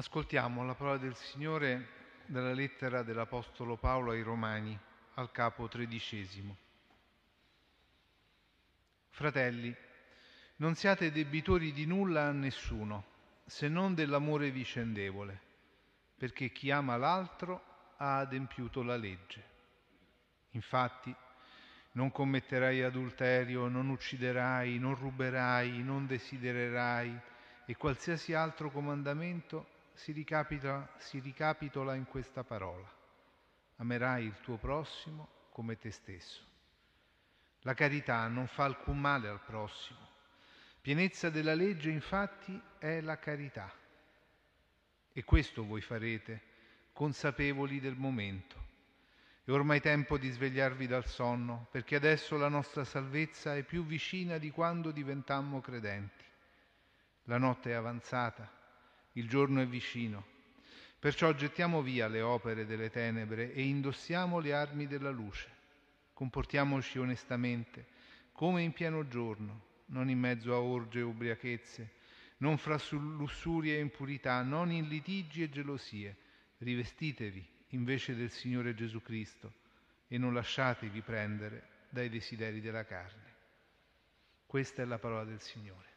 Ascoltiamo la parola del Signore dalla lettera dell'Apostolo Paolo ai Romani, al capo tredicesimo. Fratelli, non siate debitori di nulla a nessuno, se non dell'amore vicendevole, perché chi ama l'altro ha adempiuto la legge. Infatti, non commetterai adulterio, non ucciderai, non ruberai, non desidererai e qualsiasi altro comandamento si, ricapitola in questa parola. Amerai il tuo prossimo come te stesso. La carità non fa alcun male al prossimo. Pienezza della legge infatti è la carità. E questo voi farete, consapevoli del momento. È ormai tempo di svegliarvi dal sonno, perché adesso la nostra salvezza è più vicina di quando diventammo credenti. La notte è avanzata il giorno è vicino. Perciò gettiamo via le opere delle tenebre e indossiamo le armi della luce. Comportiamoci onestamente, come in pieno giorno, non in mezzo a orge e ubriachezze, non fra lussurie e impurità, non in litigi e gelosie. Rivestitevi invece del Signore Gesù Cristo e non lasciatevi prendere dai desideri della carne. Questa è la parola del Signore.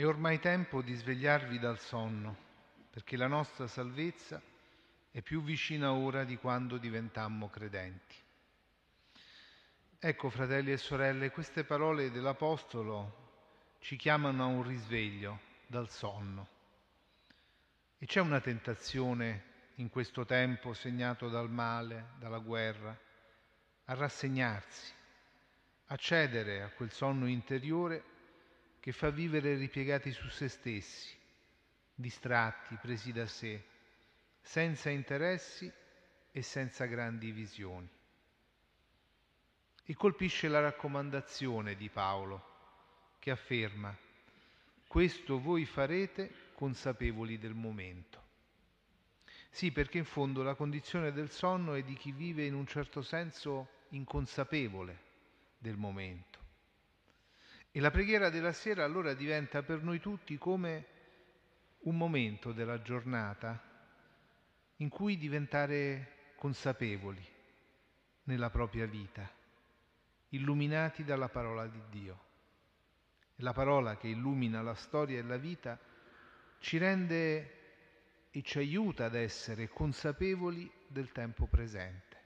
È ormai tempo di svegliarvi dal sonno, perché la nostra salvezza è più vicina ora di quando diventammo credenti. Ecco, fratelli e sorelle, queste parole dell'Apostolo ci chiamano a un risveglio dal sonno. E c'è una tentazione in questo tempo segnato dal male, dalla guerra, a rassegnarsi, a cedere a quel sonno interiore che fa vivere ripiegati su se stessi, distratti, presi da sé, senza interessi e senza grandi visioni. E colpisce la raccomandazione di Paolo che afferma, questo voi farete consapevoli del momento. Sì, perché in fondo la condizione del sonno è di chi vive in un certo senso inconsapevole del momento. E la preghiera della sera allora diventa per noi tutti come un momento della giornata in cui diventare consapevoli nella propria vita, illuminati dalla parola di Dio. E la parola che illumina la storia e la vita ci rende e ci aiuta ad essere consapevoli del tempo presente.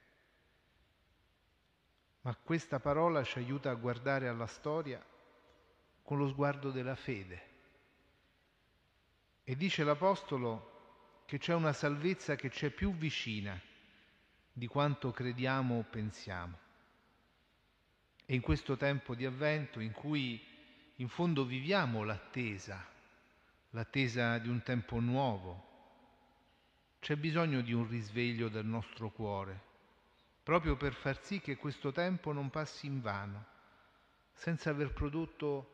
Ma questa parola ci aiuta a guardare alla storia con lo sguardo della fede. E dice l'Apostolo che c'è una salvezza che c'è più vicina di quanto crediamo o pensiamo. E in questo tempo di avvento in cui in fondo viviamo l'attesa, l'attesa di un tempo nuovo, c'è bisogno di un risveglio del nostro cuore, proprio per far sì che questo tempo non passi in vano, senza aver prodotto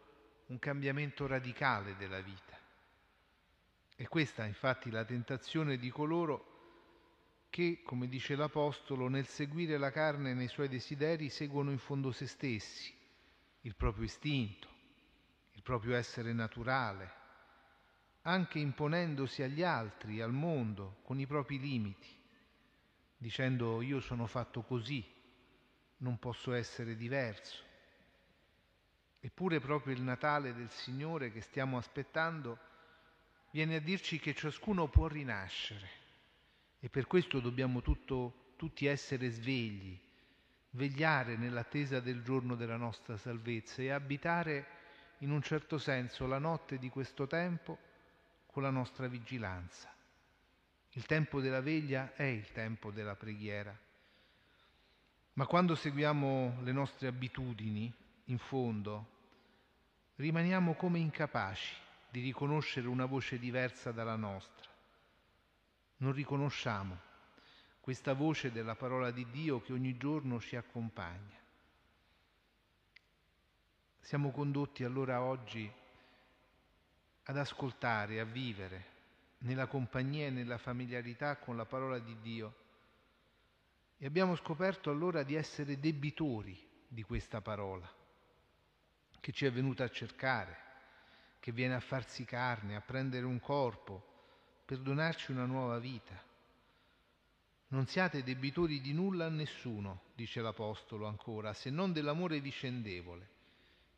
un cambiamento radicale della vita. E questa infatti la tentazione di coloro che, come dice l'Apostolo, nel seguire la carne nei suoi desideri seguono in fondo se stessi, il proprio istinto, il proprio essere naturale, anche imponendosi agli altri, al mondo, con i propri limiti, dicendo io sono fatto così, non posso essere diverso. Eppure proprio il Natale del Signore che stiamo aspettando viene a dirci che ciascuno può rinascere e per questo dobbiamo tutto, tutti essere svegli, vegliare nell'attesa del giorno della nostra salvezza e abitare in un certo senso la notte di questo tempo con la nostra vigilanza. Il tempo della veglia è il tempo della preghiera, ma quando seguiamo le nostre abitudini, in fondo rimaniamo come incapaci di riconoscere una voce diversa dalla nostra. Non riconosciamo questa voce della parola di Dio che ogni giorno ci accompagna. Siamo condotti allora oggi ad ascoltare, a vivere nella compagnia e nella familiarità con la parola di Dio. E abbiamo scoperto allora di essere debitori di questa parola, che ci è venuta a cercare, che viene a farsi carne, a prendere un corpo, per donarci una nuova vita. Non siate debitori di nulla a nessuno, dice l'Apostolo ancora, se non dell'amore vicendevole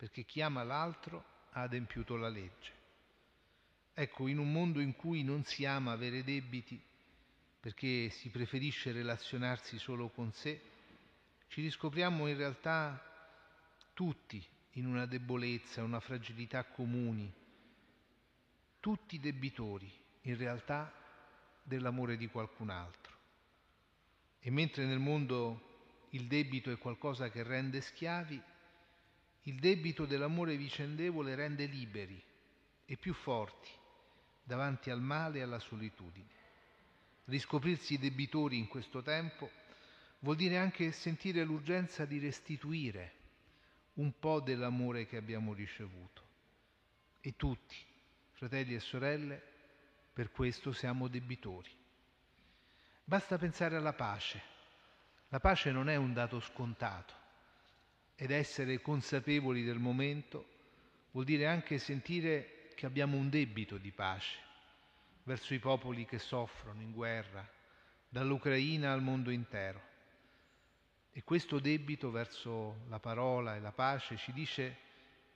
perché chi ama l'altro ha adempiuto la legge. Ecco, in un mondo in cui non si ama avere debiti, perché si preferisce relazionarsi solo con sé, ci riscopriamo in realtà tutti in una debolezza, una fragilità comuni, tutti debitori in realtà dell'amore di qualcun altro. E mentre nel mondo il debito è qualcosa che rende schiavi, il debito dell'amore vicendevole rende liberi e più forti davanti al male e alla solitudine. Riscoprirsi debitori in questo tempo vuol dire anche sentire l'urgenza di restituire un po' dell'amore che abbiamo ricevuto. E tutti, fratelli e sorelle, per questo siamo debitori. Basta pensare alla pace. La pace non è un dato scontato ed essere consapevoli del momento vuol dire anche sentire che abbiamo un debito di pace verso i popoli che soffrono in guerra, dall'Ucraina al mondo intero. E questo debito verso la parola e la pace ci dice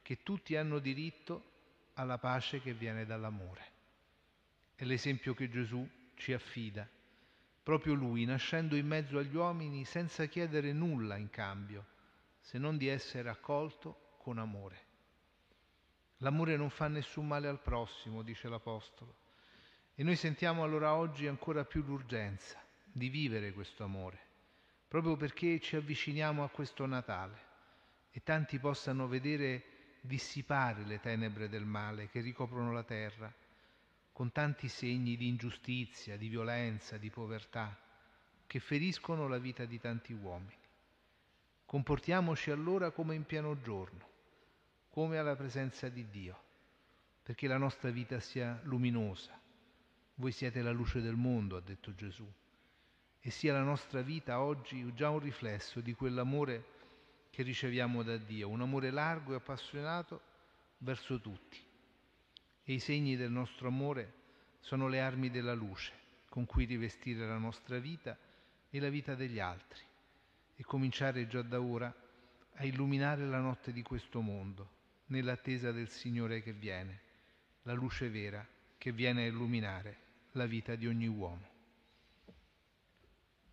che tutti hanno diritto alla pace che viene dall'amore. È l'esempio che Gesù ci affida, proprio lui, nascendo in mezzo agli uomini senza chiedere nulla in cambio se non di essere accolto con amore. L'amore non fa nessun male al prossimo, dice l'Apostolo. E noi sentiamo allora oggi ancora più l'urgenza di vivere questo amore, proprio perché ci avviciniamo a questo Natale e tanti possano vedere dissipare le tenebre del male che ricoprono la terra, con tanti segni di ingiustizia, di violenza, di povertà, che feriscono la vita di tanti uomini. Comportiamoci allora come in pieno giorno, come alla presenza di Dio, perché la nostra vita sia luminosa. Voi siete la luce del mondo, ha detto Gesù, e sia la nostra vita oggi già un riflesso di quell'amore che riceviamo da Dio, un amore largo e appassionato verso tutti. E i segni del nostro amore sono le armi della luce con cui rivestire la nostra vita e la vita degli altri e cominciare già da ora a illuminare la notte di questo mondo, nell'attesa del Signore che viene, la luce vera che viene a illuminare la vita di ogni uomo.